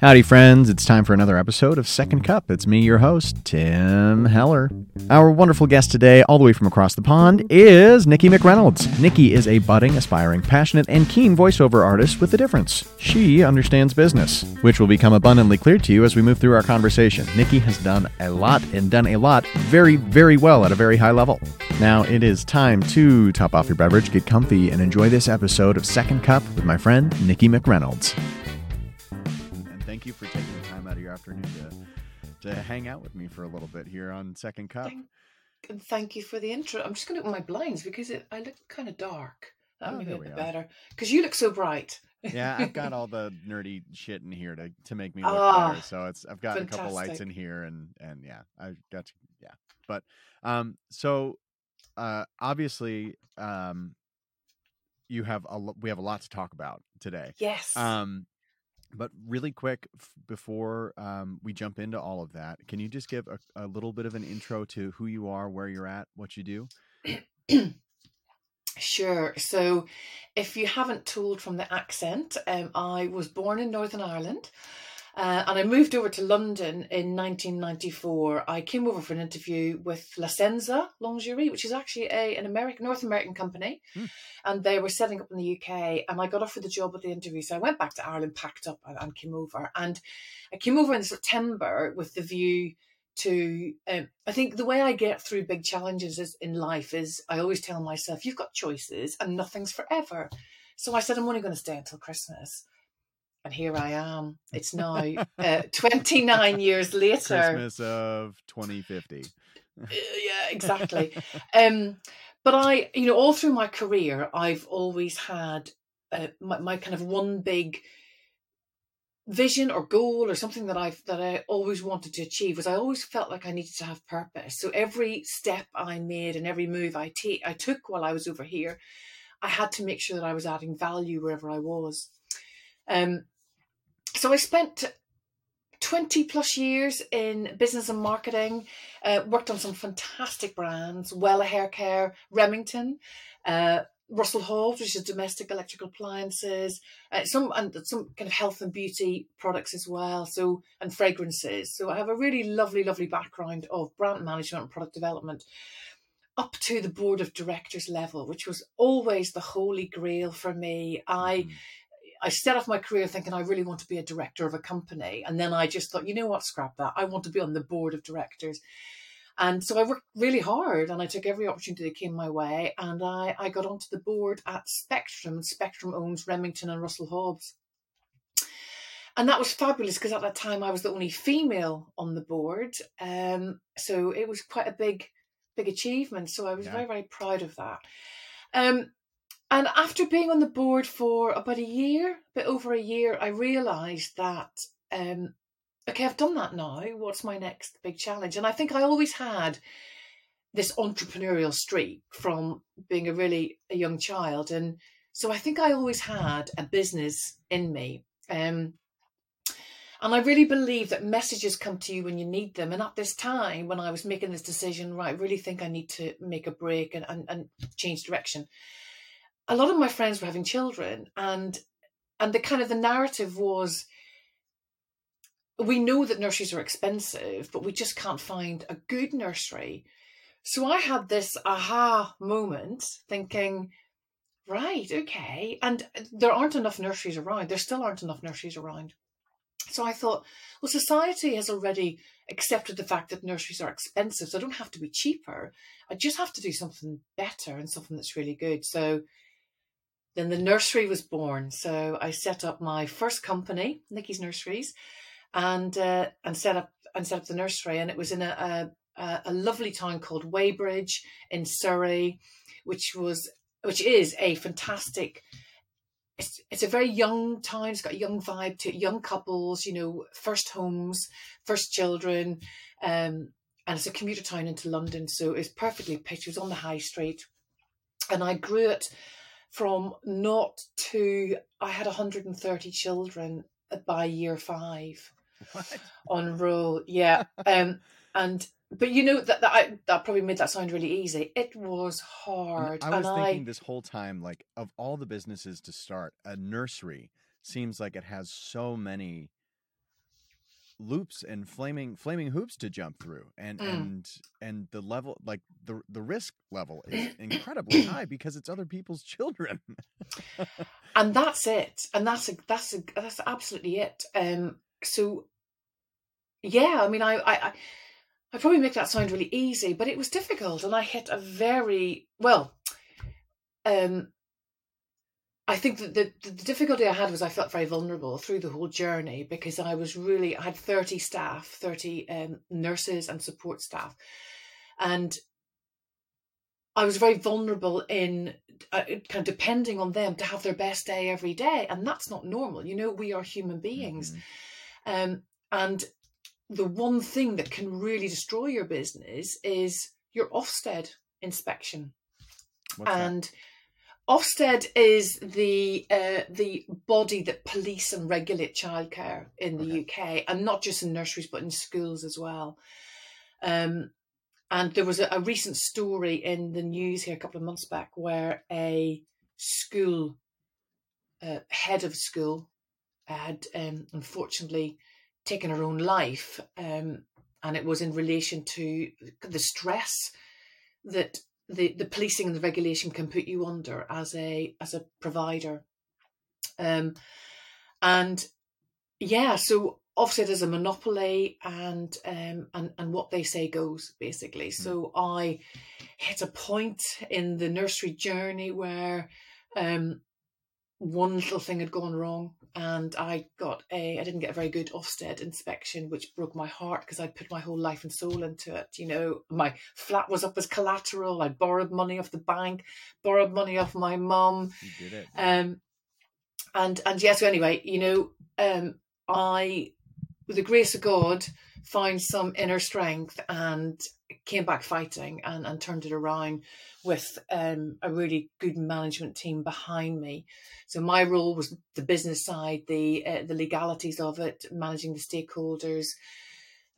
Howdy, friends. It's time for another episode of Second Cup. It's me, your host, Tim Heller. Our wonderful guest today, all the way from across the pond, is Nikki McReynolds. Nikki is a budding, aspiring, passionate, and keen voiceover artist with a difference. She understands business, which will become abundantly clear to you as we move through our conversation. Nikki has done a lot and done a lot very, very well at a very high level. Now it is time to top off your beverage, get comfy, and enjoy this episode of Second Cup with my friend, Nikki McReynolds thank you for taking the time out of your afternoon to to hang out with me for a little bit here on Second Cup. Thank, and thank you for the intro. I'm just going to open my blinds because it, I look kind of dark. That Oh, may be there a bit are. better because you look so bright. Yeah, I've got all the nerdy shit in here to to make me look Ah, better. So it's I've got a couple lights in here and and yeah, I've got to, yeah. But um so uh obviously um you have a we have a lot to talk about today. yes. Um, but really quick f- before um, we jump into all of that, can you just give a, a little bit of an intro to who you are, where you're at, what you do? Sure. So, if you haven't told from the accent, um, I was born in Northern Ireland. Uh, and I moved over to London in 1994. I came over for an interview with La Senza Lingerie, which is actually a, an American, North American company. Hmm. And they were setting up in the UK. And I got offered the job at the interview. So I went back to Ireland, packed up, and, and came over. And I came over in September with the view to, um, I think the way I get through big challenges is, in life is I always tell myself, you've got choices and nothing's forever. So I said, I'm only going to stay until Christmas. And here I am. It's now uh, 29 years later. Christmas of 2050. Uh, yeah, exactly. um, but I, you know, all through my career, I've always had uh, my, my kind of one big vision or goal or something that I've that I always wanted to achieve was I always felt like I needed to have purpose. So every step I made and every move I take I took while I was over here, I had to make sure that I was adding value wherever I was. Um, so I spent 20 plus years in business and marketing, uh, worked on some fantastic brands, Wella Hair Care, Remington, uh, Russell Hobbs, which is domestic electrical appliances, uh, some and some kind of health and beauty products as well. So and fragrances. So I have a really lovely, lovely background of brand management and product development up to the board of directors level, which was always the holy grail for me. I Mhm. I set off my career thinking I really want to be a director of a company. And then I just thought, you know what, scrap that. I want to be on the board of directors. And so I worked really hard and I took every opportunity that came my way. And I, I got onto the board at Spectrum. Spectrum owns Remington and Russell Hobbs. And that was fabulous because at that time I was the only female on the board. Um, so it was quite a big, big achievement. So I was Yeah. very, very proud of that. Um, and after being on the board for about a year, a bit over a year, I realised that um, okay, I've done that now. What's my next big challenge? And I think I always had this entrepreneurial streak from being a really a young child, and so I think I always had a business in me. Um, and I really believe that messages come to you when you need them. And at this time, when I was making this decision, right, I really think I need to make a break and, and, and change direction a lot of my friends were having children and and the kind of the narrative was we know that nurseries are expensive but we just can't find a good nursery. So i had this aha moment thinking right okay and there aren't enough nurseries around there still aren't enough nurseries around. So i thought well society has already accepted the fact that nurseries are expensive so i don't have to be cheaper. I just have to do something better and something that's really good. So then the nursery was born. So I set up my first company, Nikki's Nurseries, and uh, and set up and set up the nursery. And it was in a a, a lovely town called Weybridge in Surrey, which was which is a fantastic. It's, it's a very young town. It's got a young vibe to it. Young couples, you know, first homes, first children, um, and it's a commuter town into London. So it's perfectly pitched. It was on the high street, and I grew it from not to I had 130 children by year five What? on roll. Yeah. Um and but you know that that, I, that probably made that sound really easy. It was hard. And I was and thinking this whole time, like of all the businesses to start, a nursery seems like it has so many loops and flaming flaming hoops to jump through and Mm. and and the level like the the risk level is incredibly high because it's other people's children and that's it and that's a, that's a, that's absolutely it um so yeah i mean I, I i i probably make that sound really easy but it was difficult and i hit a very well um I think that the, the difficulty I had was I felt very vulnerable through the whole journey because I was really I had 30 staff, 30 um, nurses and support staff. And I was very vulnerable in uh, kind of depending on them to have their best day every day. And that's not normal. You know, we are human beings. Mhm. Um, and the one thing that can really destroy your business is your Ofsted inspection. What's that? Ofsted is the uh, the body that police and regulate childcare in the UK, and not just in nurseries but in schools as well. Um, and there was a, a recent story in the news here a couple of months back where a school uh, head of school had um, unfortunately taken her own life, um, and it was in relation to the stress that the, the policing and the regulation can put you under as a as a provider. Um, and yeah, so Ofsted is a monopoly, and um, and and what they say goes basically. So I hit a point in the nursery journey where um, one little thing had gone wrong, and I got a I didn't get a very good Ofsted inspection, which broke my heart because I'd put my whole life and soul into it. You know, my flat was up as collateral. I borrowed money off the bank, borrowed money off my mum, you did it um, and and yeah. So anyway, you know, um, I, with the grace of God, found some inner strength and came back fighting and, and turned it around with um, a really good management team behind me. So my role was the business side, the uh, the legalities of it, managing the stakeholders,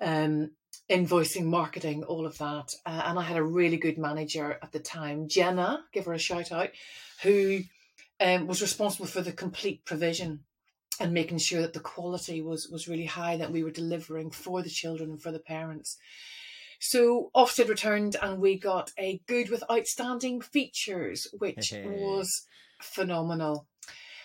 um, invoicing, marketing, all of that. Uh, and I had a really good manager at the time, Jenna, give her a shout out, who um, was responsible for the complete provision and making sure that the quality was was really high that we were delivering for the children and for the parents. So Ofsted returned and we got a good with outstanding features, which was phenomenal.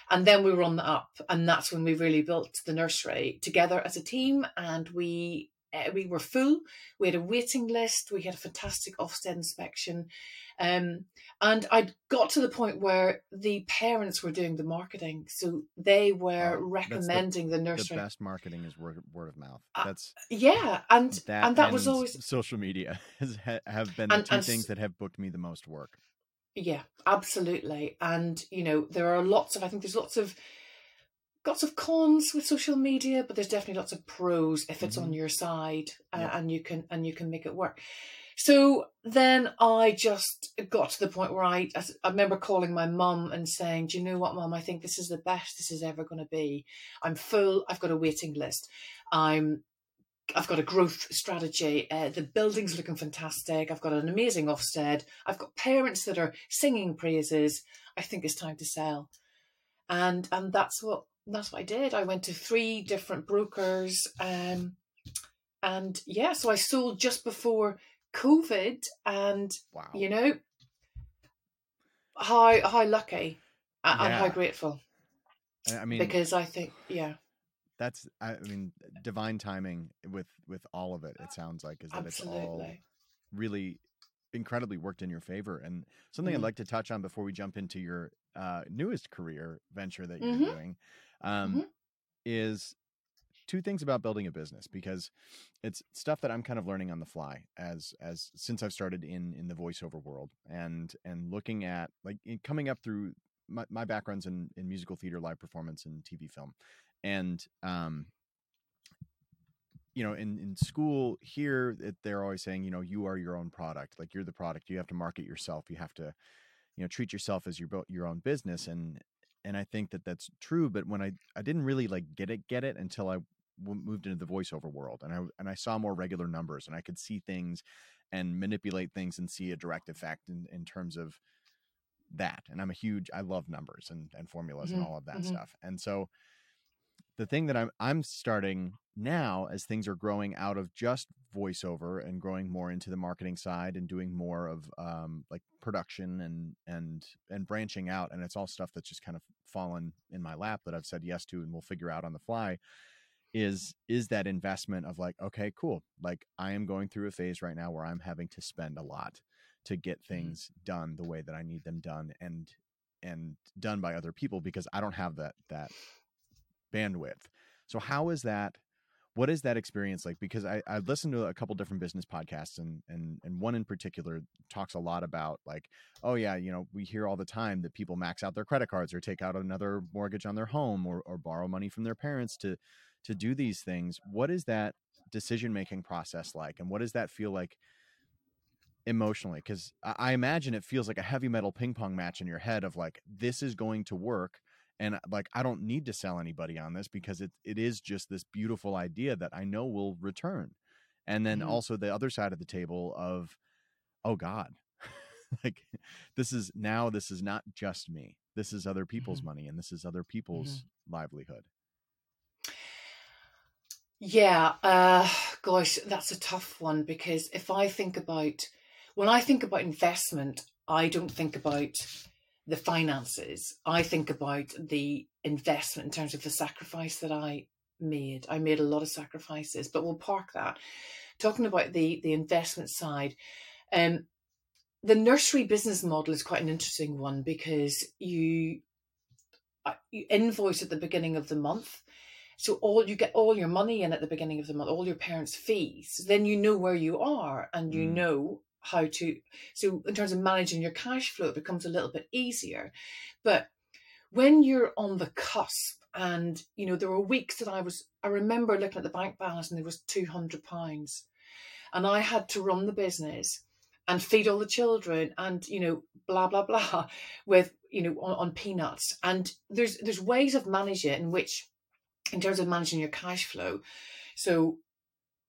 And then we were on the up, and that's when we really built the nursery together as a team. And we uh, we were full. We had a waiting list. We had a fantastic Ofsted inspection, um, and I got to the point where the parents were doing the marketing, so they were the- recommending the, the nursery. best marketing is word, word of mouth Uh, that's Yeah, and that and that was always social media has, ha- have been the And- two and things that have booked me the most work Yeah, absolutely. And you know, there are lots of I think there's lots of lots of cons with social media, but there's definitely lots of pros if it's on Mhm. your side uh, Yeah. and you can and you can make it work. So then I just got to the point where I I remember calling my mum and saying, "Do you know what, mum? I think this is the best this is ever going to be. I'm full. I've got a waiting list. I'm I've got a growth strategy. Uh, the building's looking fantastic. I've got an amazing Ofsted. I've got parents that are singing praises. I think it's time to sell. And and that's what that's what I did. I went to three different brokers. Um, and yeah, so I sold just before COVID. And wow you know how how lucky and how grateful I- mean because I think yeah that's I mean divine timing with with all of it. It sounds like is that it's all really incredibly worked in your favor. And something I'd Mhm. like to touch on before we jump into your uh, newest career venture that you're Mhm. doing um, Mhm. is two things about building a business because it's stuff that I'm kind of learning on the fly as as since I've started in in the voiceover world and and looking at like in- coming up through my, my backgrounds in in musical theater, live performance, and TV film, and um, you know, in in school here, they're always saying, you know, you are your own product. Like you're the product. You have to market yourself. You have to, you know, treat yourself as your your own business. And and I think that that's true. But when I I didn't really like get it get it until I w- moved into the voiceover world, and I and I saw more regular numbers, and I could see things and manipulate things and see a direct effect in in terms of that. And I'm a huge I love numbers and and formulas and Mhm, all of that mhm. stuff. And so the thing that I'm I'm starting now as things are growing out of just voiceover and growing more into the marketing side and doing more of um, like production and and and branching out and it's all stuff that's just kind of fallen in my lap that i've said yes to and we'll figure out on the fly is is that investment of like okay cool like i am going through a phase right now where i'm having to spend a lot to get mm-hmm. things done the way that i need them done and and done by other people because i don't have that that bandwidth. So how is that what is that experience like? Because i i listened to a couple different business podcasts and and and one in particular talks a lot about like oh yeah you know we hear all the time that people max out their credit cards or take out another mortgage on their home or, or borrow money from their parents to to do these things. What is that decision making process like and what does that feel like emotionally? Because I, imagine it feels like a heavy metal ping pong match in your head of like this is going to work and uh, like i don't need to sell anybody on this because it, it is just this beautiful idea that i know will return and then mm-hmm. also the other side of the table of oh god like this is now this is not just me this is other people's mm-hmm. money and this is other people's mm-hmm. livelihood yeah, uh, gosh, that's a tough one because if I think about when I think about investment, I don't think about the finances. I think about the investment in terms of the sacrifice that I made. I made a lot of sacrifices, but we'll park that. Talking about the the investment side, um, the nursery business model is quite an interesting one because you uh, you invoice at the beginning of the month so all you get all your money in at the beginning of the month, all your parents' fees. Then you know where you are and you mm. know how to. So in terms of managing your cash flow, it becomes a little bit easier. But when you're on the cusp, and you know there were weeks that I was, I remember looking at the bank balance and there was two hundred pounds, and I had to run the business and feed all the children and you know blah blah blah with you know on, on, peanuts and there's there's ways of managing in which in terms of managing your cash flow. So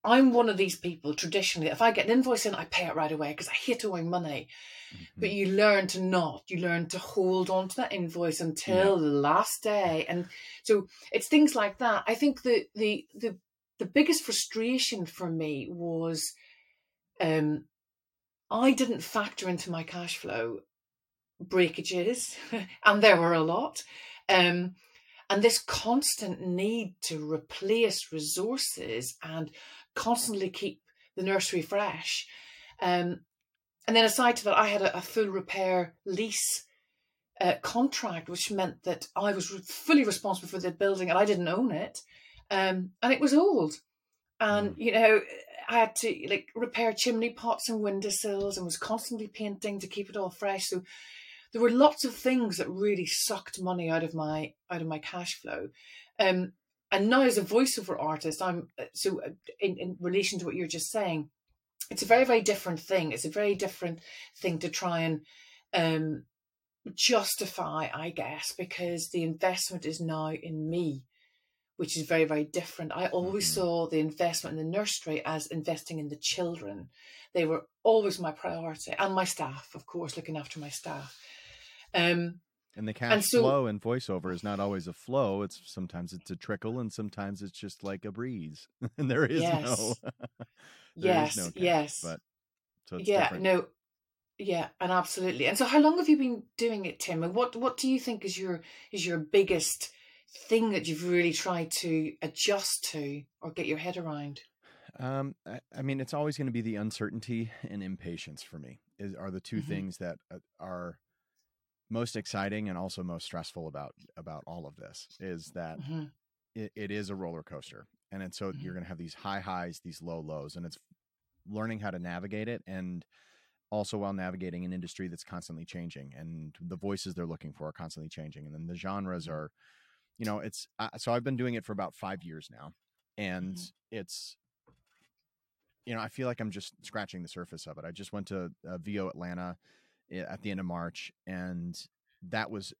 I'm one of these people traditionally, if I get an invoice in, I pay it right away because I hate owing money. Mm-hmm. But you learn to not, you learn to hold on to that invoice until yeah. the last day. And so it's things like that. I think the, the, the, the biggest frustration for me was, um, I didn't factor into my cash flow breakages, and there were a lot. Um, and this constant need to replace resources and constantly keep the nursery fresh. Um, and then aside to that, I had a, a full repair lease uh, contract, which meant that I was fully responsible for the building and I didn't own it. Um, and it was old. And, mm. you know, I had to like repair chimney pots and windowsills and was constantly painting to keep it all fresh. So there were lots of things that really sucked money out of my out of my cash flow. Um, and now as a voiceover artist, I'm uh, so uh, in, in relation to what you're just saying, it's a very very different thing. It's a very different thing to try and um, justify, I guess, because the investment is now in me, which is very very different. I always mm-hmm. saw the investment in the nursery as investing in the children. They were always my priority, and my staff, of course, looking after my staff. Um, and the cash and so, flow in voiceover is not always a flow. It's sometimes it's a trickle, and sometimes it's just like a breeze, and there is yes. no. there yes, is no cash, yes, but so yeah, different. no, yeah, and absolutely. And so, how long have you been doing it, Tim? And what what do you think is your is your biggest thing that you've really tried to adjust to or get your head around? Um, I, I mean, it's always going to be the uncertainty and impatience for me. Is are the 2 mm-hmm. things that uh, are most exciting and also most stressful about about all of this is that mm-hmm. it, it is a roller coaster and it's so mm-hmm. you're going to have these high highs these low lows and it's learning how to navigate it and also while navigating an industry that's constantly changing and the voices they're looking for are constantly changing and then the genres mm-hmm. are you know it's uh, so i've been doing it for about five years now and mm-hmm. it's you know i feel like i'm just scratching the surface of it i just went to uh, vo atlanta at the end of March, and that was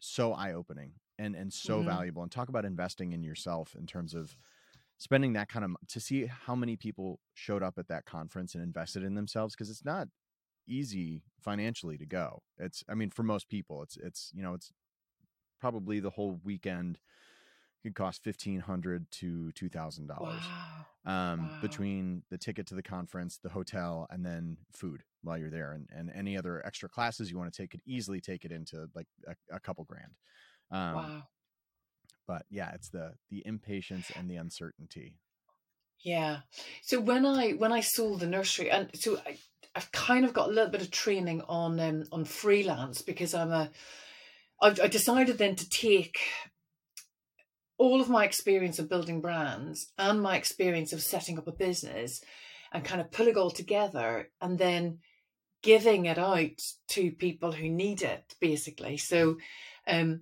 so eye opening and and so mm-hmm. valuable. And talk about investing in yourself in terms of spending that kind of to see how many people showed up at that conference and invested in themselves because it's not easy financially to go. It's I mean for most people it's it's you know it's probably the whole weekend could cost fifteen hundred to two thousand dollars Wow. um, Wow. between the ticket to the conference, the hotel, and then food while you're there, and, and any other extra classes you want to take could easily take it into like a, a couple grand. Um, wow. But yeah, it's the the impatience and the uncertainty. Yeah. So when I when I sold the nursery, and so I, I've kind of got a little bit of training on um, on freelance because I'm a I've I decided then to take all of my experience of building brands and my experience of setting up a business and kind of putting it all together and then giving it out to people who need it basically so um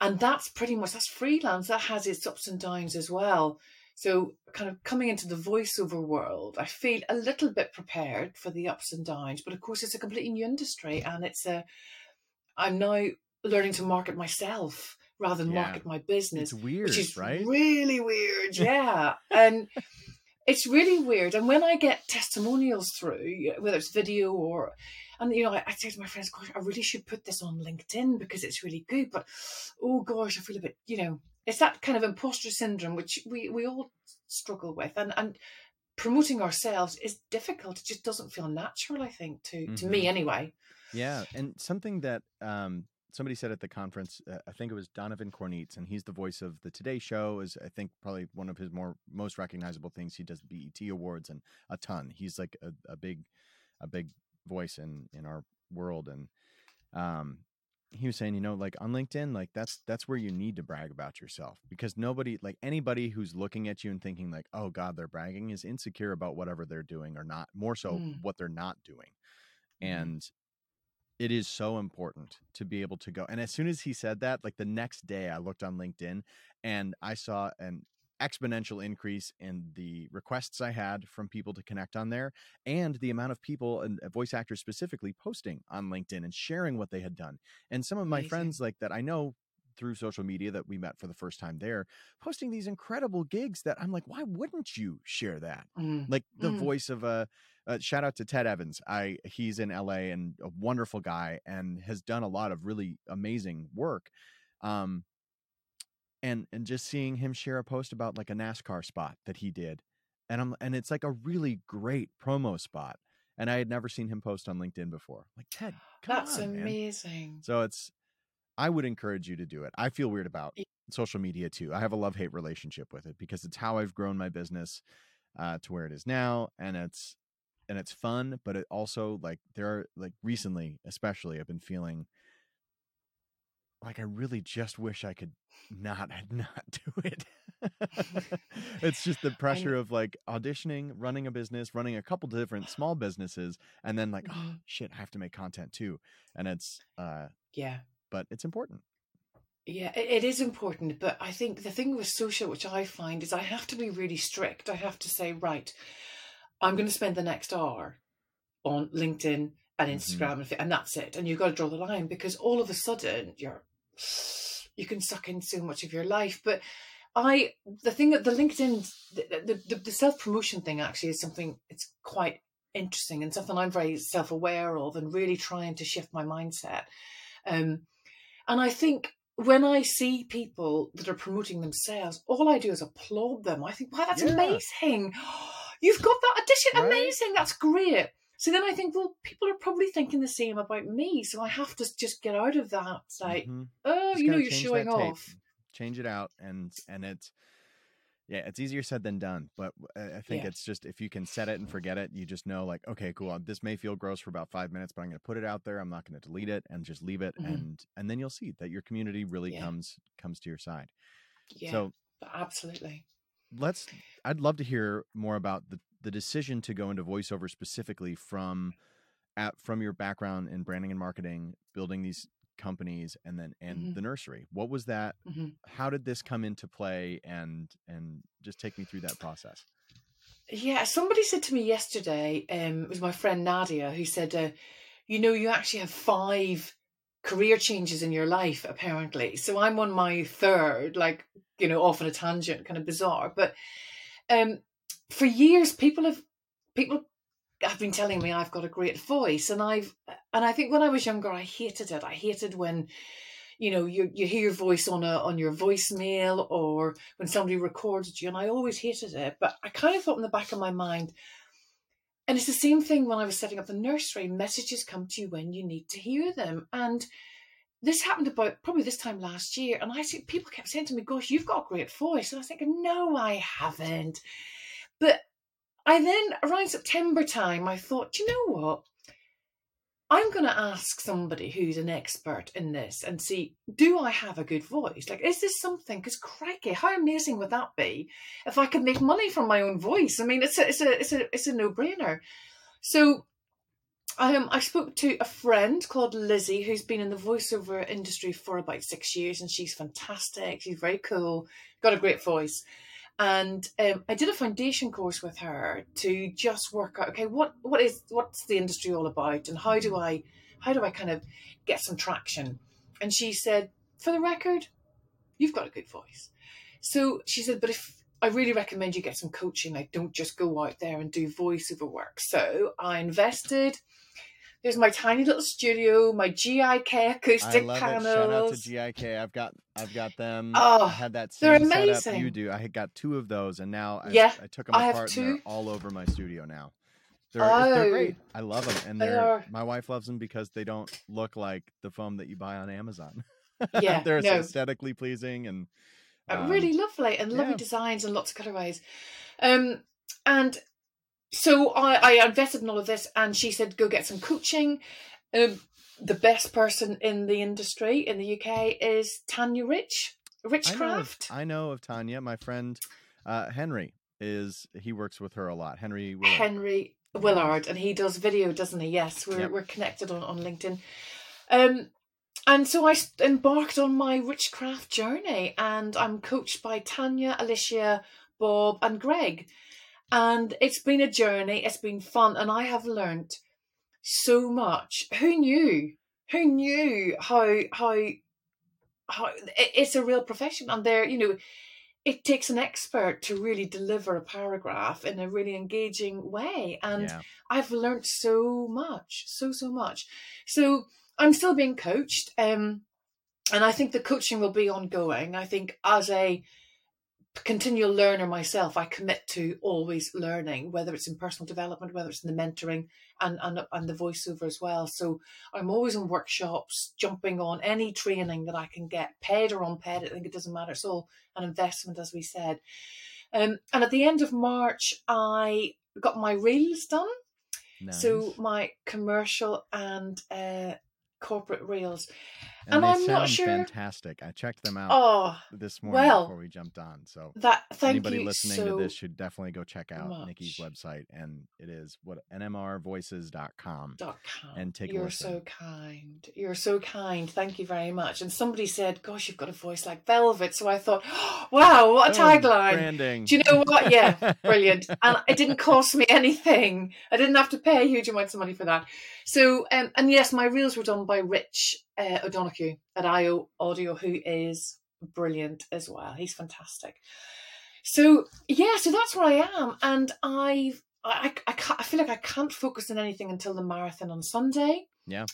and that's pretty much that's freelance that has its ups and downs as well so kind of coming into the voiceover world i feel a little bit prepared for the ups and downs but of course it's a completely new industry and it's a i'm now learning to market myself rather than Yeah. market my business It's weird, which is right? really weird yeah and it's really weird. And when i get testimonials through whether it's video or and you know i, I say to my friends gosh i really should put this on linkedin because it's really good. But oh gosh i feel a bit you know it's that kind of imposter syndrome which we we all struggle with. And and promoting ourselves is difficult. It just doesn't feel natural i think to to me Mhm. anyway. Yeah, and something that um, somebody said at the conference, uh, I think it was Donovan Corneetz, and he's the voice of the Today Show. Is I think probably one of his more most recognizable things. He does BET awards and a ton. He's like a, a big, a big voice in in our world, and um, he was saying, you know, like on LinkedIn, like that's that's where you need to brag about yourself because nobody, like anybody who's looking at you and thinking like, oh God, they're bragging, is insecure about whatever they're doing or not. More so, Mm. what they're not doing, Mhm. and it is so important to be able to go. And as soon as he said that, like the next day, I looked on LinkedIn and I saw an exponential increase in the requests I had from people to connect on there and the amount of people and uh, voice actors specifically posting on LinkedIn and sharing what they had done. And some of my Amazing. friends like that I know through social media that we met for the first time there posting these incredible gigs that I'm like why wouldn't you share that? Mm. like the Mm. voice of a uh, shout out to Ted Evans. I he's in LA and a wonderful guy and has done a lot of really amazing work. Um and and just seeing him share a post about like a NASCAR spot that he did. And I'm and it's like a really great promo spot. And I had never seen him post on LinkedIn before. Like Ted, come that's on, man. amazing So it's I would encourage you to do it. I feel weird about social media too. I have a love-hate relationship with it because it's how I've grown my business uh to where it is now and it's and it's fun, but it also like there are like recently especially I've been feeling like I really just wish I could not not do it. it's just the pressure of like auditioning, running a business, running a couple different small businesses and then like oh Mhm. shit, I have to make content too. And it's uh yeah but it's important. Yeah, it is important, but I think the thing with social, which I find, is I have to be really strict. I have to say, right, I'm going to spend the next hour on LinkedIn and Mhm. Instagram, and, fa- and that's it. And you've got to draw the line because all of a sudden you're you can suck in so much of your life. But I, the thing that the LinkedIn, the the, the self promotion thing actually is something it's quite interesting and something I'm very self aware of and really trying to shift my mindset. Um, and I think when I see people that are promoting themselves, all I do is applaud them. I think, wow, that's Yeah. amazing. You've got that audition. Right? Amazing. That's great. So then I think, well, people are probably thinking the same about me. So I have to just get out of that. It's like, Mhm. oh, Just you know, you're showing off. change it out, and and it's yeah, it's easier said than done. But I think Yeah. it's just if you can set it and forget it, you just know like okay, cool. uh, This may feel gross for about five minutes, but I'm going to put it out there. I'm not going to delete it and just leave it, Mhm. and and then you'll see that your community really Yeah. comes comes to your side. Yeah, So absolutely. Let's i'd love to hear more about the the decision to go into voiceover specifically from at from your background in branding and marketing building these companies and then and Mhm. the nursery. What was that? Hmm how did this come into play? And and just take me through that process. Yeah, somebody said to me yesterday, um, it was my friend Nadia, who said, uh, you know, you actually have five career changes in your life, apparently. So I'm on my third, like, you know, off on a tangent, kind of bizarre. But um, for years, people have people have been telling me I've got a great voice, and I've and I think when I was younger, I hated it. I hated when you know you you hear your voice on a on your voicemail or when somebody recorded you and I always hated it but I kind of thought in the back of my mind and it's the same thing when I was setting up the nursery. Messages come to you when you need to hear them. And this happened about probably this time last year and I see people kept saying to me gosh you've got a great voice. And I was thinking no I haven't. But I then around September time I thought you know what I'm going to ask somebody who's an expert in this and see, do I have a good voice? Like, is this something? Because crikey, how amazing would that be if I could make money from my own voice? I mean, it's a, it's a, it's a, it's a no brainer. So, um, I spoke to a friend called Lizzie who's been in the voiceover industry for about six years, and she's fantastic. She's very cool, got a great voice and um, I did a foundation course with her to just work out okay what what is what's the industry all about? And how do I how do I kind of get some traction? And she said for the record you've got a good voice. So she said but if I really recommend you get some coaching. Like don't just go out there and do voiceover work. So I invested there's my tiny little studio, my GIK acoustic I love panels. It. Shout out to GIK. I've got I've got them. Oh, I had that they're amazing. you do. I had got two of those, and now I, Yeah, I took them I apart. And they're all over my studio now. They're, they're Oh. great. I love them, and They they're my wife loves them because they don't look like the foam that you buy on Amazon. Yeah, they're no. aesthetically pleasing and um, really lovely and lovely yeah. designs and lots of colorways. Um, and so I, I invested in all of this, and she said, "Go get some coaching." Um, the best person in the industry in the UK is Tanya Rich, I know, of, Richcraft. I know of Tanya. My friend uh, Henry is he works with her a lot. Henry Willard. Henry Willard, and he does video, doesn't he? Yes, we're Yep. we're connected on on LinkedIn. Um, and so I embarked on my Richcraft journey, and I'm coached by Tanya, Alicia, Bob, and Greg. And it's been a journey. It's been fun, and I have learned so much. Who knew? Who knew how how how it- it's a real profession, and there, you know, it takes an expert to really deliver a paragraph in a really engaging way. And yeah. I've learned so much, so so much. So I'm still being coached, um, and I think the coaching will be ongoing. I think as a continual learner myself, I commit to always learning, whether it's in personal development, whether it's in the mentoring, and and and the voiceover as well. So I'm always in workshops, jumping on any training that I can get, paid or unpaid. I think it doesn't matter. It's all an investment, as we said. Um, and at the end of March, I got my reels done. Nice. So my commercial and uh, corporate reels. and, and they I'm sound not sure- fantastic. I checked them out Oh, this morning well, before we jumped on. So that thank anybody listening so to this should definitely go check out Nikki's website, and it is what nmrvoices.com. dot com. and take a You're listen. so kind. You're so kind. Thank you very much. And somebody said, "Gosh, you've got a voice like velvet." So I thought, "Wow, what a Oh, tagline!" branding. Do you know what? Yeah, brilliant. And it didn't cost me anything. I didn't have to pay huge amounts of money for that. So, um, and yes, my reels were done by Rich uh, O'Donoghue at IO Audio, who is brilliant as well. He's fantastic. So yeah, so that's where I am, and I've I I, can't, I feel like I can't focus on anything until the marathon on Sunday. Yeah.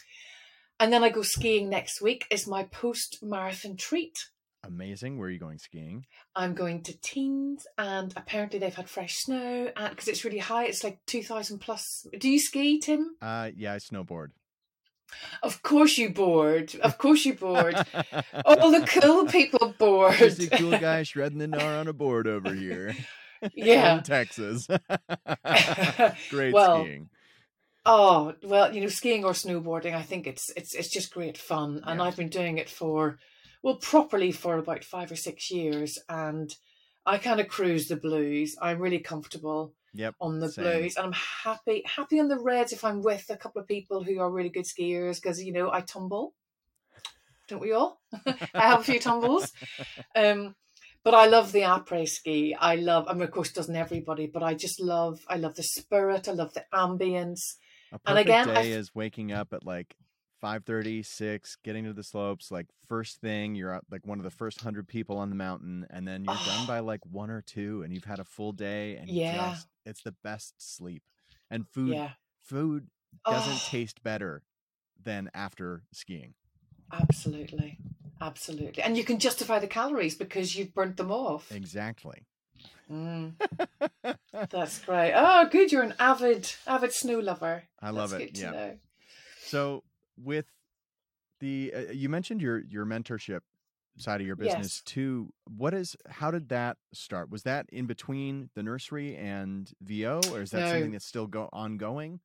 And then I go skiing next week. Is my post marathon treat. Amazing. Where are you going skiing? I'm going to Tignes, and apparently they've had fresh snow, and because it's really high, it's like two thousand plus. Do you ski, Tim? Uh, yeah, I snowboard. Of course you board. Of course you board. All the cool people board. Just a cool guy shredding the gnar on a board over here. Yeah. in Texas. Great Well, skiing. Oh well, you know, skiing or snowboarding, I think it's it's it's just great fun, and. I've been doing it for well, properly for about five or six years, and I kind of cruise the blues. I'm really comfortable Yep. on the same. blues, and I'm happy happy on the reds if I'm with a couple of people who are really good skiers because you know I tumble, don't we all? I have a few tumbles. Um, but I love the après ski. I love, I mean, of course, doesn't everybody? But I just love, I love the spirit. I love the ambience. A perfect And again, day f- is waking up at like 5.30, 6, getting to the slopes, like first thing, you're out, like one of the first hundred people on the mountain, and then you're done Oh. by like one or two, and you've had a full day, and Yeah. just, it's the best sleep. And food, Yeah, food doesn't Oh. taste better than after skiing. absolutely, absolutely. And you can justify the calories because you've burnt them off. Exactly. Mm. That's great. Oh, good. You're an avid, avid snow lover. I love That's it. Good to Yeah. know. So with the uh, you mentioned your your mentorship side of your Yes. business too. What is how did that start? Was that in between the nursery and VO or is that No. something that's still go ongoing?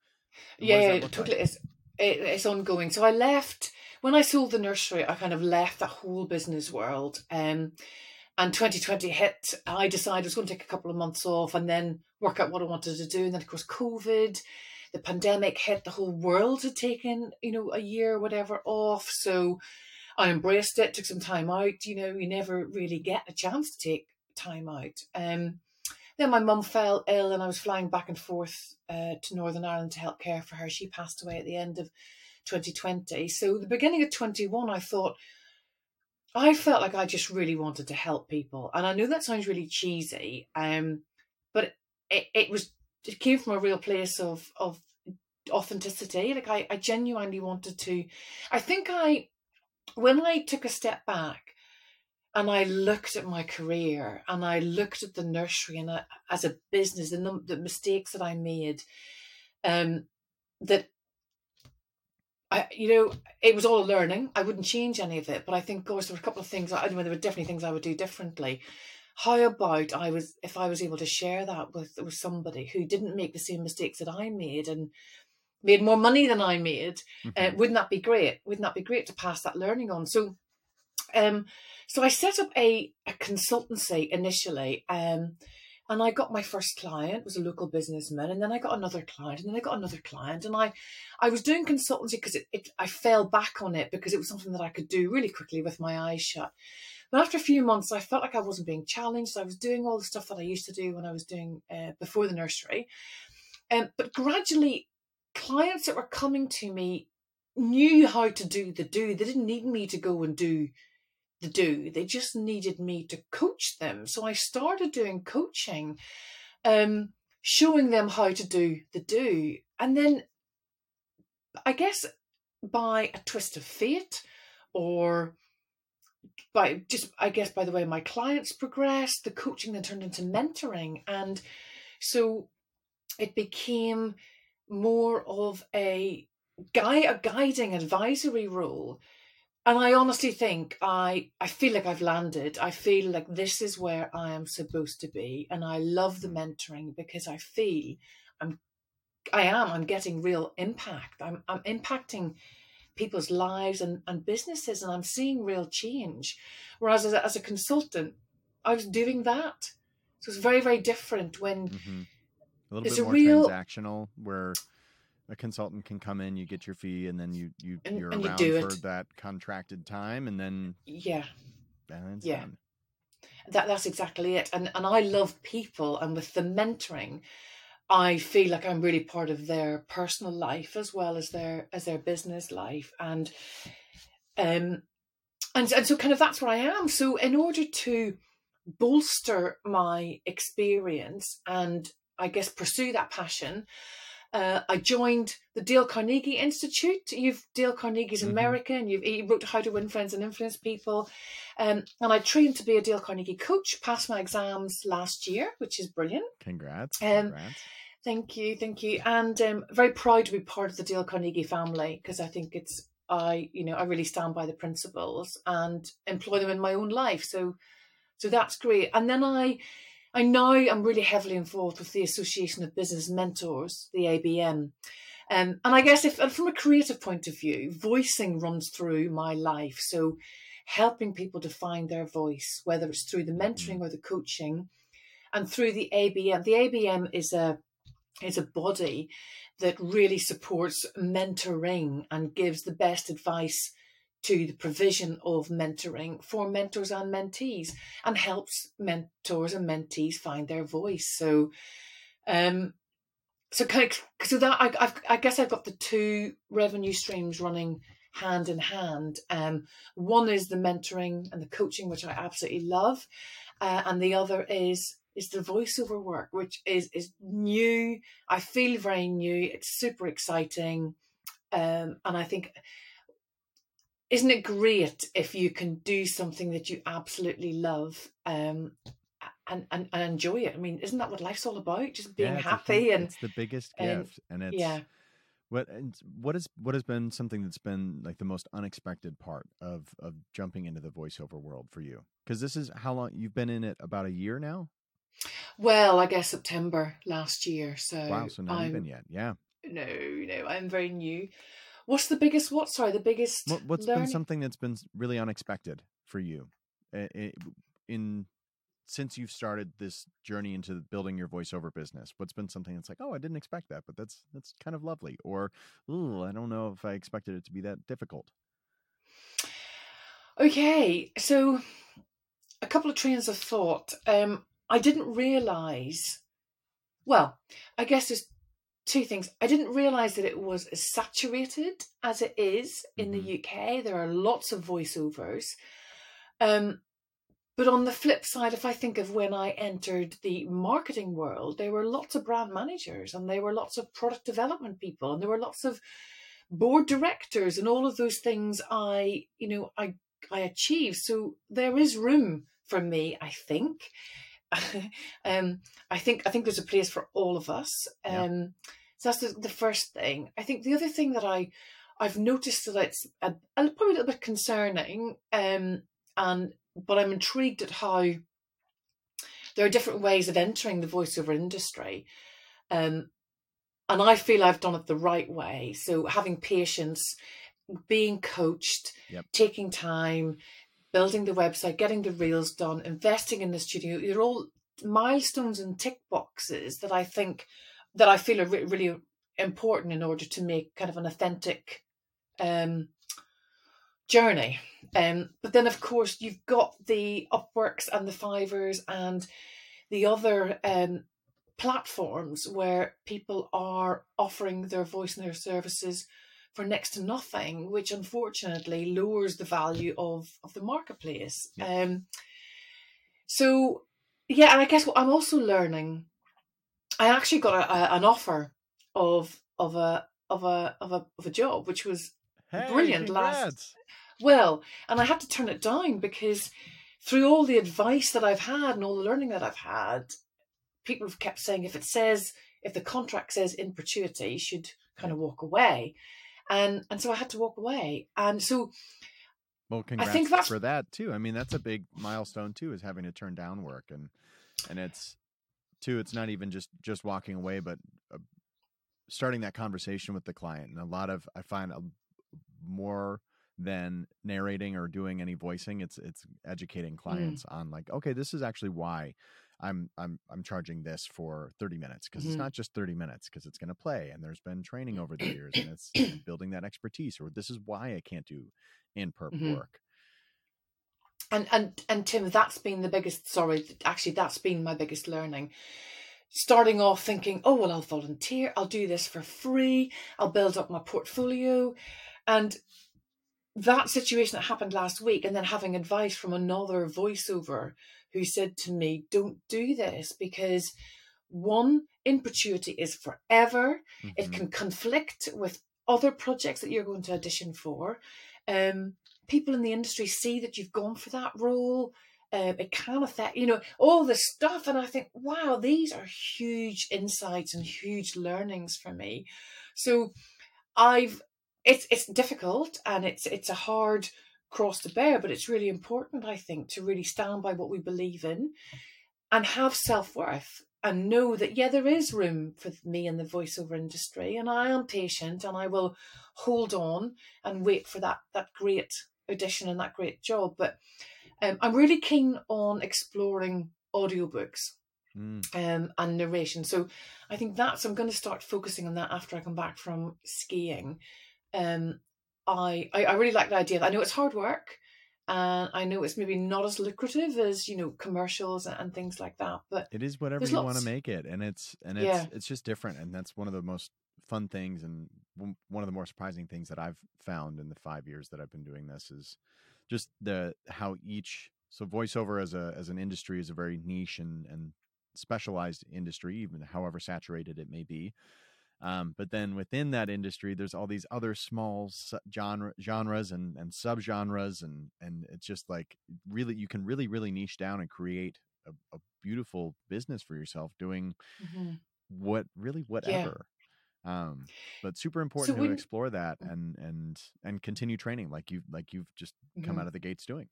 Yeah, look like? totally. It's it, it's ongoing. So I left when I sold the nursery. I kind of left that whole business world. Um, and 2020 hit. I decided I was going to take a couple of months off and then work out what I wanted to do. And then of course COVID, the pandemic hit. The whole world had taken you know a year or whatever off. So I embraced it. Took some time out. You know, you never really get a chance to take time out. Um, then my mum fell ill and I was flying back and forth uh, to Northern Ireland to help care for her. She passed away at the end of 2020. So the beginning of 21, I thought, I felt like I just really wanted to help people. And I know that sounds really cheesy, um, but it, it was it came from a real place of of authenticity. Like I, I genuinely wanted to. I think I when I took a step back and I looked at my career and I looked at the nursery and I, as a business the, the mistakes that I made, um, that I, you know, it was all learning. I wouldn't change any of it, but I think, gosh, there were a couple of things. I mean, there were definitely things I would do differently. How about I was, if I was able to share that with with somebody who didn't make the same mistakes that I made and made more money than I made, uh, Mhm. wouldn't that be great? Wouldn't that be great to pass that learning on? So, um, so I set up a, a consultancy initially, um, and I got my first client was a local businessman, and then I got another client, and then I got another client, and I, I was doing consultancy because it, it, I fell back on it because it was something that I could do really quickly with my eyes shut. But after a few months, I felt like I wasn't being challenged. I was doing all the stuff that I used to do when I was doing uh, before the nursery, um, but gradually, clients that were coming to me knew how to do the do. They didn't need me to go and do the do. They just needed me to coach them. So I started doing coaching, um, showing them how to do the do. And then I guess by a twist of fate or by just I guess by the way my clients progressed, the coaching then turned into mentoring. And so it became more of a guy a guiding advisory role. And i honestly think i i feel like i've landed. I feel like this is where i am supposed to be and i love the mm. mentoring because i feel i'm i am i'm getting real impact. I'm i'm impacting people's lives and, and businesses and i'm seeing real change whereas as a, as a consultant i was doing that so it's very very different when Mhm. A little It's bit a more real- transactional where a consultant can come in, you get your fee, and then you you And- you're and you around do for it. that contracted time, and then yeah Yeah. done. that that's exactly it and and i love people and with the mentoring i feel like i'm really part of their personal life as well as their as their business life and um and, and so kind of that's where i am. So in order to bolster my experience and i guess pursue that passion uh, I joined the Dale Carnegie Institute. You've Dale Carnegie's Mhm. American. You've he wrote How to Win Friends and Influence People, um, and I trained to be a Dale Carnegie coach. Passed my exams last year, which is brilliant. Congrats. Um, Congrats. Thank you, thank you, and um, very proud to be part of the Dale Carnegie family because I think it's I you know I really stand by the principles and employ them in my own life. So so that's great. And then I I now am really heavily involved with the Association of Business Mentors, the ABM. Um, and I guess if and from a creative point of view, voicing runs through my life. So helping people to find their voice, whether it's through the mentoring or the coaching, and through the ABM. The ABM is a is a body that really supports mentoring and gives the best advice to the provision of mentoring for mentors and mentees and helps mentors and mentees find their voice. So, um, so kind of, so that I, I've, I guess I've got the two revenue streams running hand in hand. Um, one is the mentoring and the coaching, which I absolutely love, uh, and the other is is the voiceover work, which is is new. I feel very new. It's super exciting, um, and I think isn't it great if you can do something that you absolutely love um, and, and, and enjoy it? I mean, isn't that what life's all about? Just being Yeah, happy and it's the biggest and- gift, and it's yeah. What and what is what has been something that's been like the most unexpected part of of jumping into the voiceover world for you? Because this is how long you've been in it about a year now. Well, I guess September last year. So wow, so not I'm, even yet. Yeah. No, no, I'm very new. What's the biggest? What? Sorry, the biggest. What, what's learning? been something that's been really unexpected for you i- i- in since you've started this journey into building your voiceover business? What's been something that's like, oh, I didn't expect that, but that's that's kind of lovely, or ooh, I don't know if I expected it to be that difficult. Okay, so a couple of trains of thought. Um, I didn't realize. Well, I guess there's two things. I didn't realize that it was as saturated as it is in the UK. There are lots of voiceovers. Um, but on the flip side, if I think of when I entered the marketing world, there were lots of brand managers and there were lots of product development people and there were lots of board directors and all of those things I, you know, I I achieved. So there is room for me, I think. um, I think I think there's a place for all of us. Yeah. So that's the, the first thing. I think the other thing that I I've noticed that it's a, a, probably a little bit concerning, um, and but I'm intrigued at how there are different ways of entering the voiceover industry. Um, and I feel I've done it the right way. So having patience, being coached, Yep. taking time, building the website, getting the reels done, investing in the studio. They're all milestones and tick boxes that I think that I feel are re- really important in order to make kind of an authentic um, journey. Um, but then, of course, you've got the Upworks and the Fiverrs and the other um, platforms where people are offering their voice and their services for next to nothing, which unfortunately lowers the value of, of the marketplace. Yeah. Um, so, yeah, and I guess what I'm also learning, I actually got a, a, an offer of of a of a of a of a job, which was Hey, Brilliant last- well, and I had to turn it down because through all the advice that I've had and all the learning that I've had, people have kept saying if it says if the contract says in perpetuity, you should kind of walk away. And and so I had to walk away. And so Well, congrats think that's- for that too. I mean, that's a big milestone too, is having to turn down work, and and it's too. It's not even just just walking away, but uh, starting that conversation with the client. And a lot of I find a, more than narrating or doing any voicing, it's it's educating clients on like, okay, this is actually why. I'm I'm I'm charging this for 30 minutes because Mhm. it's not just 30 minutes because it's going to play and there's been training over the years and it's building that expertise or this is why I can't do in perp Mhm. work. And and and Tim, that's been the biggest. Sorry, actually, that's been my biggest learning. Starting off thinking, oh well, I'll volunteer. I'll do this for free. I'll build up my portfolio, and that situation that happened last week, and then having advice from another voiceover who said to me, "Don't do this because one, in perpetuity is forever. It Mhm. can conflict with other projects that you're going to audition for. Um, people in the industry see that you've gone for that role. Um, it can affect, you know, all this stuff. And I think, wow, these are huge insights and huge learnings for me. So I've, it's it's difficult and it's it's a hard cross to bear, but it's really important, I think, to really stand by what we believe in and have self worth and know that yeah, there is room for me in the voiceover industry, and I am patient and I will hold on and wait for that that great audition and that great job. But um, I'm really keen on exploring audiobooks Mm. um, and narration. So I think that's I'm going to start focusing on that after I come back from skiing. Um, I, I I really like the idea. I know it's hard work, and I know it's maybe not as lucrative as you know commercials and, and things like that. But It is whatever you want to make it, and it's and it's Yeah. it's just different, and that's one of the most fun things, and one of the more surprising things that I've found in the five years that I've been doing this is just the how each so voiceover as a as an industry is a very niche and and specialized industry, even however saturated it may be. Um, but then within that industry, there's all these other small genre genres and and subgenres, and and it's just like really you can really really niche down and create a, a beautiful business for yourself doing mm-hmm. what really whatever. Um, but super important so when, to explore that mm. and and and continue training like you like you've just mm-hmm. come out of the gates doing.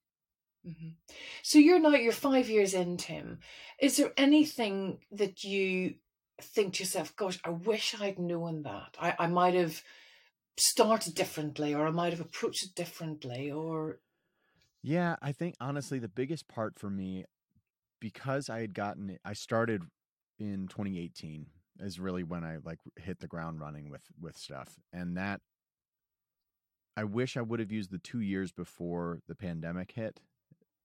Mm-hmm. So you're now you're five years in, Tim. Is there anything that you think to yourself, "Gosh, I wish I'd known that. I, I might have started differently, or I might have approached it differently." Or yeah, I think honestly, the biggest part for me, because I had gotten, I started in 2018 is really when I like hit the ground running with with stuff, and that I wish I would have used the two years before the pandemic hit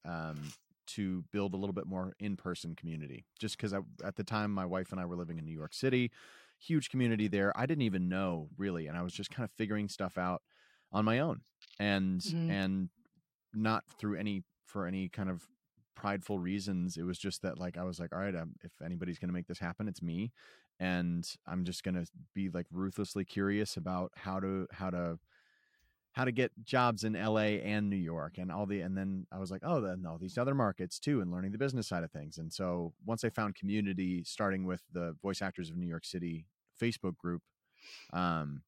um, to build a little bit more in-person community just because at the time my wife and i were living in new york city huge community there i didn't even know really and i was just kind of figuring stuff out on my own and mm-hmm. and not through any for any kind of prideful reasons it was just that like i was like all right um, if anybody's going to make this happen it's me and i'm just going to be like ruthlessly curious about how to how to how to get jobs in LA and New York and all the and then I was like, oh, then all these other markets too, and learning the business side of things. And so once I found community, starting with the voice actors of New York City Facebook group, um,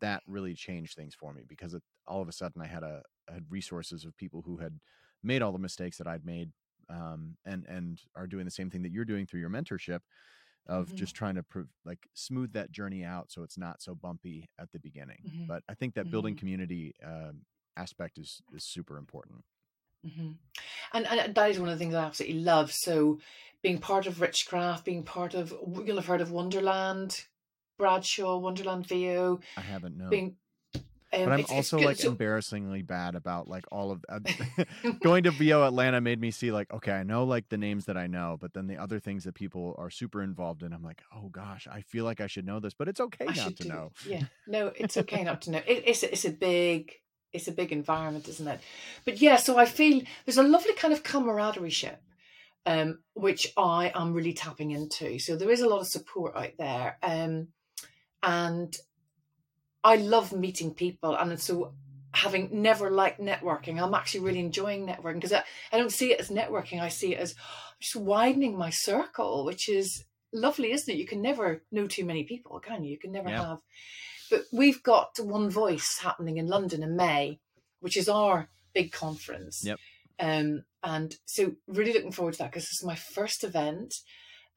that really changed things for me because it, all of a sudden I had a had resources of people who had made all the mistakes that I'd made, um, and and are doing the same thing that you're doing through your mentorship of mm-hmm. just trying to prov- like smooth that journey out so it's not so bumpy at the beginning. Mm-hmm. But I think that building mm-hmm. community uh, aspect is is super important. Mm-hmm. And, and that is one of the things I absolutely love. So, being part of Richcraft, being part of you'll have heard of Wonderland, Bradshaw, Wonderland VO. I haven't known. Being um, but I'm also like so, embarrassingly bad about like all of uh, going to VO Atlanta made me see like okay I know like the names that I know but then the other things that people are super involved in I'm like oh gosh I feel like I should know this but it's okay I not to do, know. yeah. No it's okay not to know. It, it's it's a big it's a big environment isn't it? But yeah so I feel there's a lovely kind of camaraderie ship um, which I am really tapping into. So there is a lot of support out there um, and I love meeting people, and so having never liked networking, I'm actually really enjoying networking because I, I don't see it as networking. I see it as just widening my circle, which is lovely, isn't it? You can never know too many people, can you? You can never yeah. have. But we've got One Voice happening in London in May, which is our big conference. Yep. Um, and so really looking forward to that because this is my first event.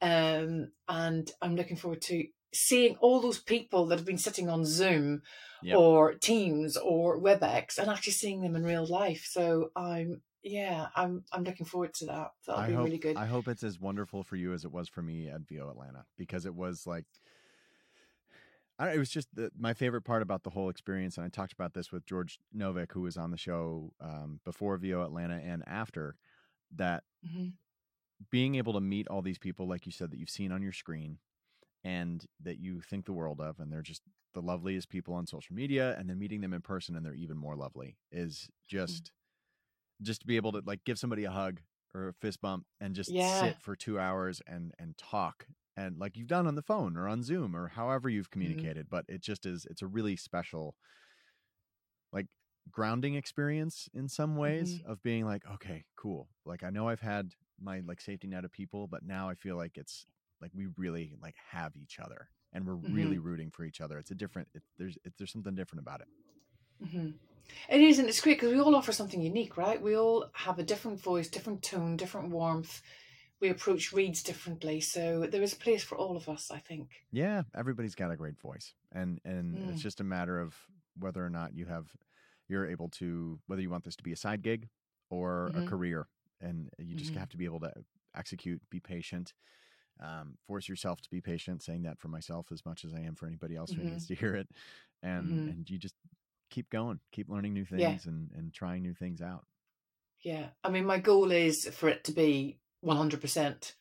Um, and I'm looking forward to seeing all those people that have been sitting on Zoom yep. or Teams or WebEx and actually seeing them in real life. So I'm yeah, I'm I'm looking forward to that. That'll I be hope, really good. I hope it's as wonderful for you as it was for me at VO Atlanta because it was like I, it was just the, my favorite part about the whole experience, and I talked about this with George Novick, who was on the show um, before VO Atlanta and after. That mm-hmm. being able to meet all these people, like you said, that you've seen on your screen, and that you think the world of and they're just the loveliest people on social media and then meeting them in person and they're even more lovely is just mm-hmm. just to be able to like give somebody a hug or a fist bump and just yeah. sit for 2 hours and and talk and like you've done on the phone or on Zoom or however you've mm-hmm. communicated mm-hmm. but it just is it's a really special like grounding experience in some ways mm-hmm. of being like okay cool like I know I've had my like safety net of people but now I feel like it's like we really like have each other and we're mm-hmm. really rooting for each other it's a different it, there's it, there's something different about it mm-hmm. it is and it's great because we all offer something unique right we all have a different voice different tone different warmth we approach reads differently so there is a place for all of us i think yeah everybody's got a great voice and and mm. it's just a matter of whether or not you have you're able to whether you want this to be a side gig or mm-hmm. a career and you just mm-hmm. have to be able to execute be patient um, force yourself to be patient saying that for myself as much as i am for anybody else mm-hmm. who needs to hear it and mm-hmm. and you just keep going keep learning new things yeah. and and trying new things out yeah i mean my goal is for it to be 100%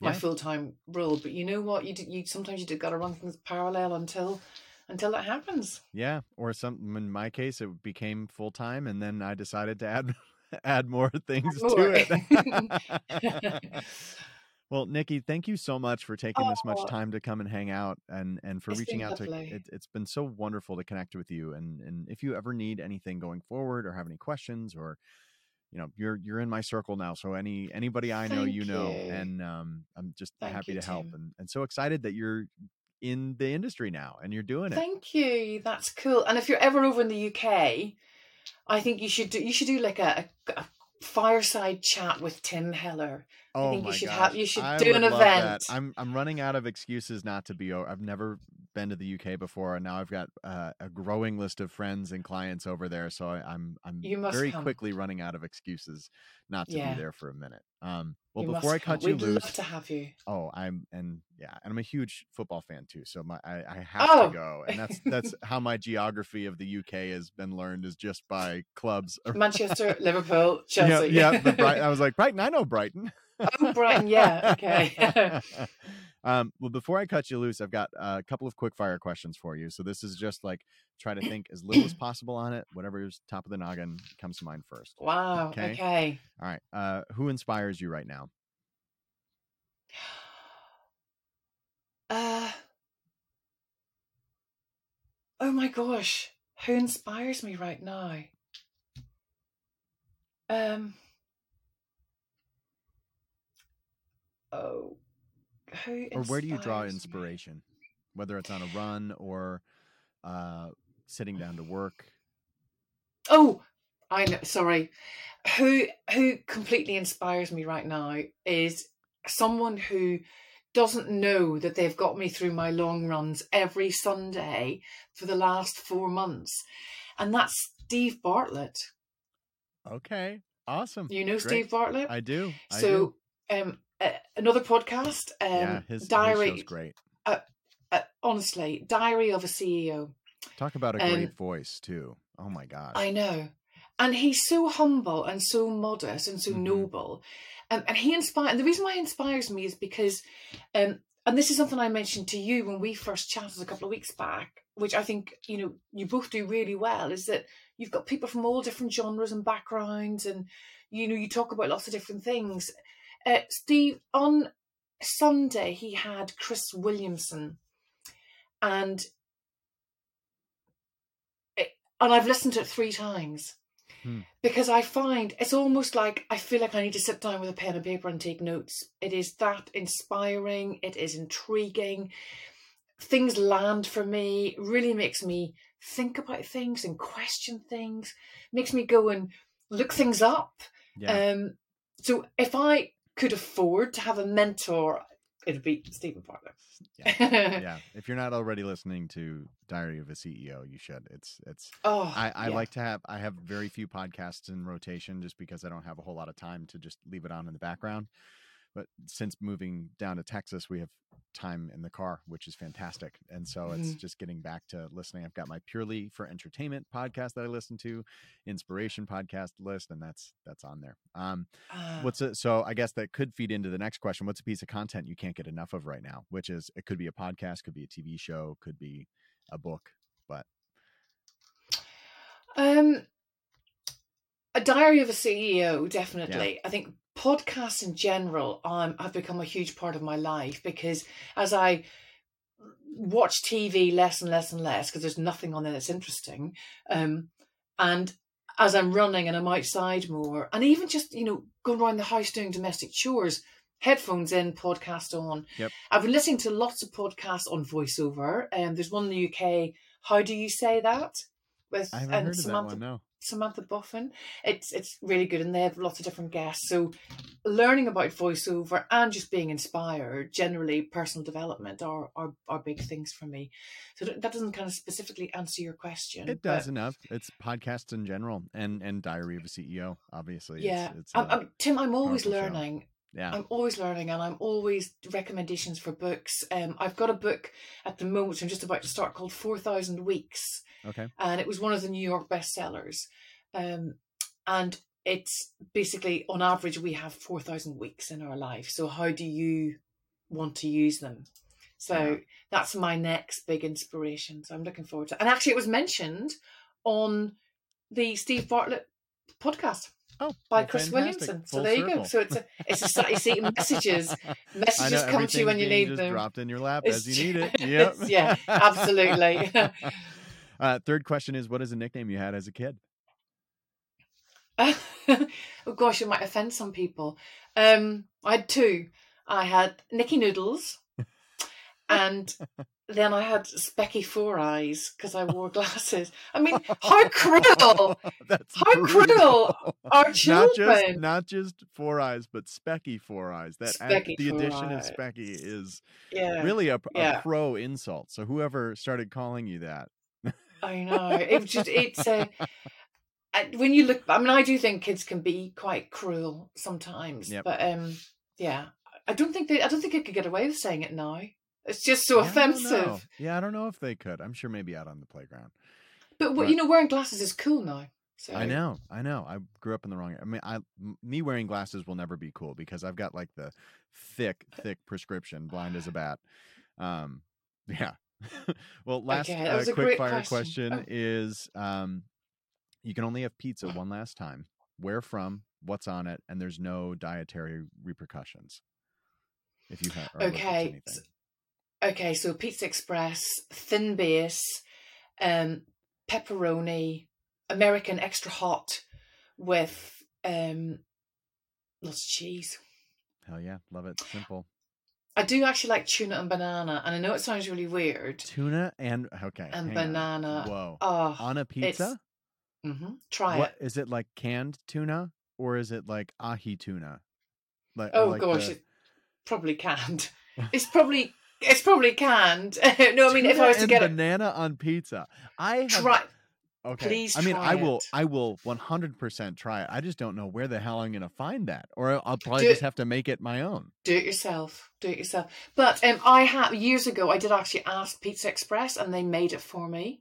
my yeah. full-time role but you know what you you sometimes you do got to run things parallel until until that happens yeah or some in my case it became full-time and then i decided to add add more things more. to it Well, Nikki, thank you so much for taking this much Oh. time to come and hang out and and for reaching out to it, it's been so wonderful to connect with you and and if you ever need anything going forward or have any questions or you know you're you're in my circle now so any anybody i know Thank you know and um i'm just Thank happy you, to help and and so excited that you're in the industry now and you're doing it Thank you. That's cool. And if you're ever over in the UK, I think you should do you should do like a, a, a fireside chat with Tim Heller. oh think you my should gosh. have- you should I do an love that. event. i'm i'm running out of excuses not to be I've never been to the uk before and now i've got uh, a growing list of friends and clients over there so I, i'm i'm You very come. quickly running out of excuses not to Yeah. be there for a minute um well You before i must come. cut you We'd loose love to have you. Oh, I'm and yeah, and I'm a huge football fan too. So my I, I have Oh. to go, and that's that's how my geography of the UK has been learned is just by clubs. Manchester, Liverpool, yeah, Chelsea. yeah. The Bright, I was like Brighton. I know Brighton. oh, Brighton. Yeah. Okay. Um, well, before I cut you loose, I've got a couple of quick fire questions for you. So this is just like try to think as little as possible on it. Whatever's top of the noggin comes to mind first. wow. Okay. Okay. All right. Uh, who inspires you right now? Uh. Oh my gosh. Who inspires me right now? Um. Oh. Who or where do you draw inspires me? inspiration whether it's on a run or uh sitting down to work Oh, I know. Sorry. Who who completely inspires me right now is someone who doesn't know that they've got me through my long runs every Sunday for the last four months, and that's Steve Bartlett. okay awesome You know Great. Steve Bartlett. i do I do. so, um, uh, another podcast. Um, yeah his, diary. show's great uh, honestly, Diary of a CEO. talk about a Um, great voice too oh my god, I know. And he's so humble and so modest and so Mhm. noble. Um, and he inspires, and the reason why he inspires me is because, um, and this is something I mentioned to you when we first chatted a couple of weeks back, which I think, you know, you both do really well, is that you've got people from all different genres and backgrounds and, you know, you talk about lots of different things. Uh, Steve, on Sunday, he had Chris Williamson and it, and I've listened to it three times Hmm. because I find it's almost like I feel like I need to sit down with a pen and paper and take notes. It is that inspiring. It is intriguing. Things land for me. Really makes me think about things and question things. Makes me go and look things up. yeah Um, so if I could afford to have a mentor, it'd be Stephen Bartlett. yeah yeah if you're not already listening to diary of a ceo you should it's it's oh, I, I yeah. like to have I have very few podcasts in rotation just because I don't have a whole lot of time to just leave it on in the background. But since moving down to Texas, we have time in the car, which is fantastic. And so it's Mhm. just getting back to listening. I've got my purely for entertainment podcast that I listen to, inspiration podcast list, and that's that's on there. Um, Ah. what's a, so I guess that could feed into the next question. What's a piece of content you can't get enough of right now? Which is it could be a podcast, could be a TV show, could be a book, but Um, a diary of a CEO, definitely. I think podcasts in general um, have become a huge part of my life because as I watch TV less and less and less because there's nothing on there that's interesting, um, and as I'm running and I'm outside more, and even just you know going around the house doing domestic chores, headphones in, podcast on. Yep. I've been listening to lots of podcasts on voiceover, and um, there's one in the UK. How do you say that? With I haven't and heard of that Samantha one. No. Samantha Buffin. It's it's really good, and they have lots of different guests. So, learning about voiceover and just being inspired, generally personal development, are are, are big things for me. So that doesn't kind of specifically answer your question. It does enough. It's podcasts in general, and and Diary of a CEO. Obviously, Yeah, It's, it's I'm, I'm, Tim. I'm always powerful show. learning. yeah. I'm always learning, and I'm always recommendations for books. Um, I've got a book at the moment. I'm just about to start called Four Thousand Weeks. Okay. and it was one of the New York bestsellers. Um, and it's basically, on average, we have 4,000 weeks in our life. So, how do you want to use them? So, Yeah. that's my next big inspiration. So, I'm looking forward to it. And actually, it was mentioned on the Steve Bartlett podcast. Oh, by Chris fantastic. Williamson. So Full there you go. So it's a it's a slightly see messages. Know, Messages come to you when you need just them. dropped in your lap It's as you need it. Yep. yeah, absolutely. uh, third question is, what is a nickname you had as a kid? oh gosh, it might offend some people. Um, I had two. I had Nicky Noodles, and then I had Specky Four Eyes because I wore glasses. I mean, how cruel That's How brutal. cruel are Not just children! not just four eyes, but specky four eyes. That Specky the addition of specky is yeah, really a, a Yeah. pro insult. So whoever started calling you that, I know. It was just it's a. I- when you look, I mean, I do think kids can be quite cruel sometimes. Yep. But um, yeah, I don't think they. I don't think I could get away with saying it now. It's just so Yeah, I offensive. Yeah, I don't know if they could. I'm sure maybe out on the playground. But Right. you know, wearing glasses is cool now. So I know, I know. I grew up in the wrong. I mean, I me wearing glasses will never be cool because I've got like the thick, thick prescription, blind as a bat. Um, yeah. well, last Okay, uh, quick fire question. question Oh. is: um, you can only have pizza one last time. Where from? What's on it? And there's no dietary repercussions. If you have Okay, anything. s- Okay, so Pizza Express, thin base, um, pepperoni, American extra hot with um, lots of cheese. Hell yeah, love it. Simple. I do actually like tuna and banana, and I know it sounds really weird. Tuna and okay. And hang on. banana. Whoa. Oh, on a pizza? Mm-hmm. try What it. is it like canned tuna or is it like ahi tuna? Like Oh like gosh, the- it's probably canned. It's probably it's probably canned. no, I mean if I was to get banana on pizza. I have try. Okay. please I mean, I will it. I will 100% try it. I just don't know where the hell I'm going to find that or I'll probably Do just it- have to make it my own. Do it yourself. Do it yourself. But um, I have years ago. I did actually ask Pizza Express, and they made it for me.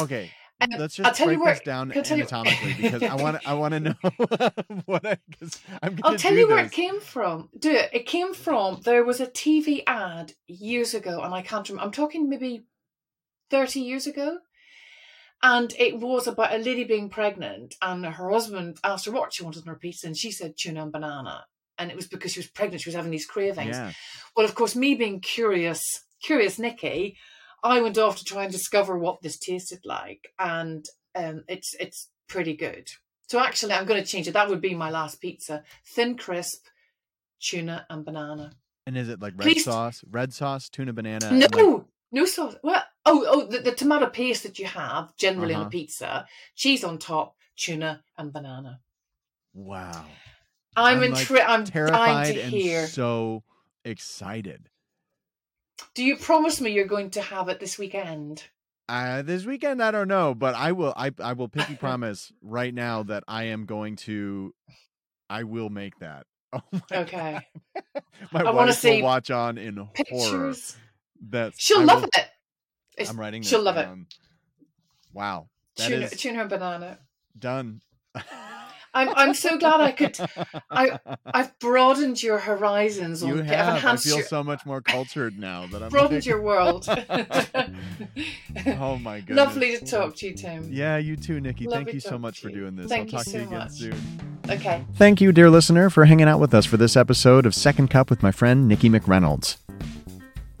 Okay. Um, Let's I'll just tell you break where- this down tell you- anatomically because I want I want to know what I. I'm I'll tell you where this. it came from. Do it. It came from there was a TV ad years ago, and I can't remember. I'm talking maybe thirty years ago, and it was about a lady being pregnant, and her husband asked her what she wanted on her pizza, and she said tuna and banana, and it was because she was pregnant. She was having these cravings. Yeah. Well, of course, me being curious, curious Nikki, I went off to try and discover what this tasted like, and um, it's it's pretty good. So actually, I'm going to change it. That would be my last pizza: thin, crisp, tuna and banana. And is it like red Please- sauce, red sauce, tuna banana? no, like- no sauce. Well, oh, oh, the, the tomato paste that you have generally on Uh-huh. a pizza, cheese on top, tuna and banana. wow. I'm, I'm, like, I'm Terrified to and hear. so excited. Do you promise me you're going to have it this weekend? Uh, this weekend, I don't know, but I will. I I will pinky promise right now that I am going to. I will make that. Oh my Okay. My I wife will see watch on in horror. Pictures. That's She'll I love will- it. I'm writing. She'll love it. Wow, that tuna, is tuna and banana. done. I'm I'm so glad I could. I I've broadened your horizons. On, you I've. I feel your, so much more cultured now that I'm. broadened like- your world. oh my goodness. Lovely to talk to you, Tim. Yeah, you too, Nikki. Lovely Thank you so much for doing this. Thank I'll you talk to so you again much. soon. Okay. Thank you, dear listener, for hanging out with us for this episode of Second Cup with my friend Nikki Maria Rose.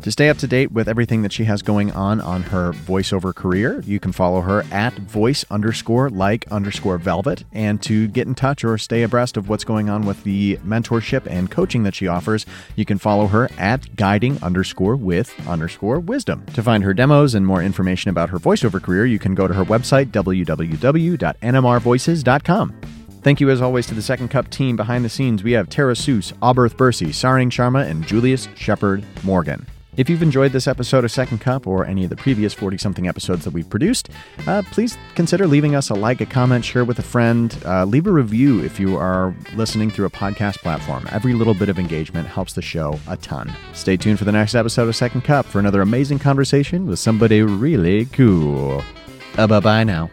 To stay up to date with everything that she has going on on her voiceover career, you can follow her at voice underscore like underscore velvet. And to get in touch or stay abreast of what's going on with the mentorship and coaching that she offers, you can follow her at guiding underscore with underscore wisdom. To find her demos and more information about her voiceover career, you can go to her website, www.nmrvoices.com. Thank you, as always, to the Second Cup team behind the scenes. We have Tara Seuss, Auberth Bursey, Saring Sharma, and Julius Shepard Morgan. If you've enjoyed this episode of Second Cup or any of the previous 40 something episodes that we've produced, uh, please consider leaving us a like, a comment, share with a friend, uh, leave a review if you are listening through a podcast platform. Every little bit of engagement helps the show a ton. Stay tuned for the next episode of Second Cup for another amazing conversation with somebody really cool. Uh, bye bye now.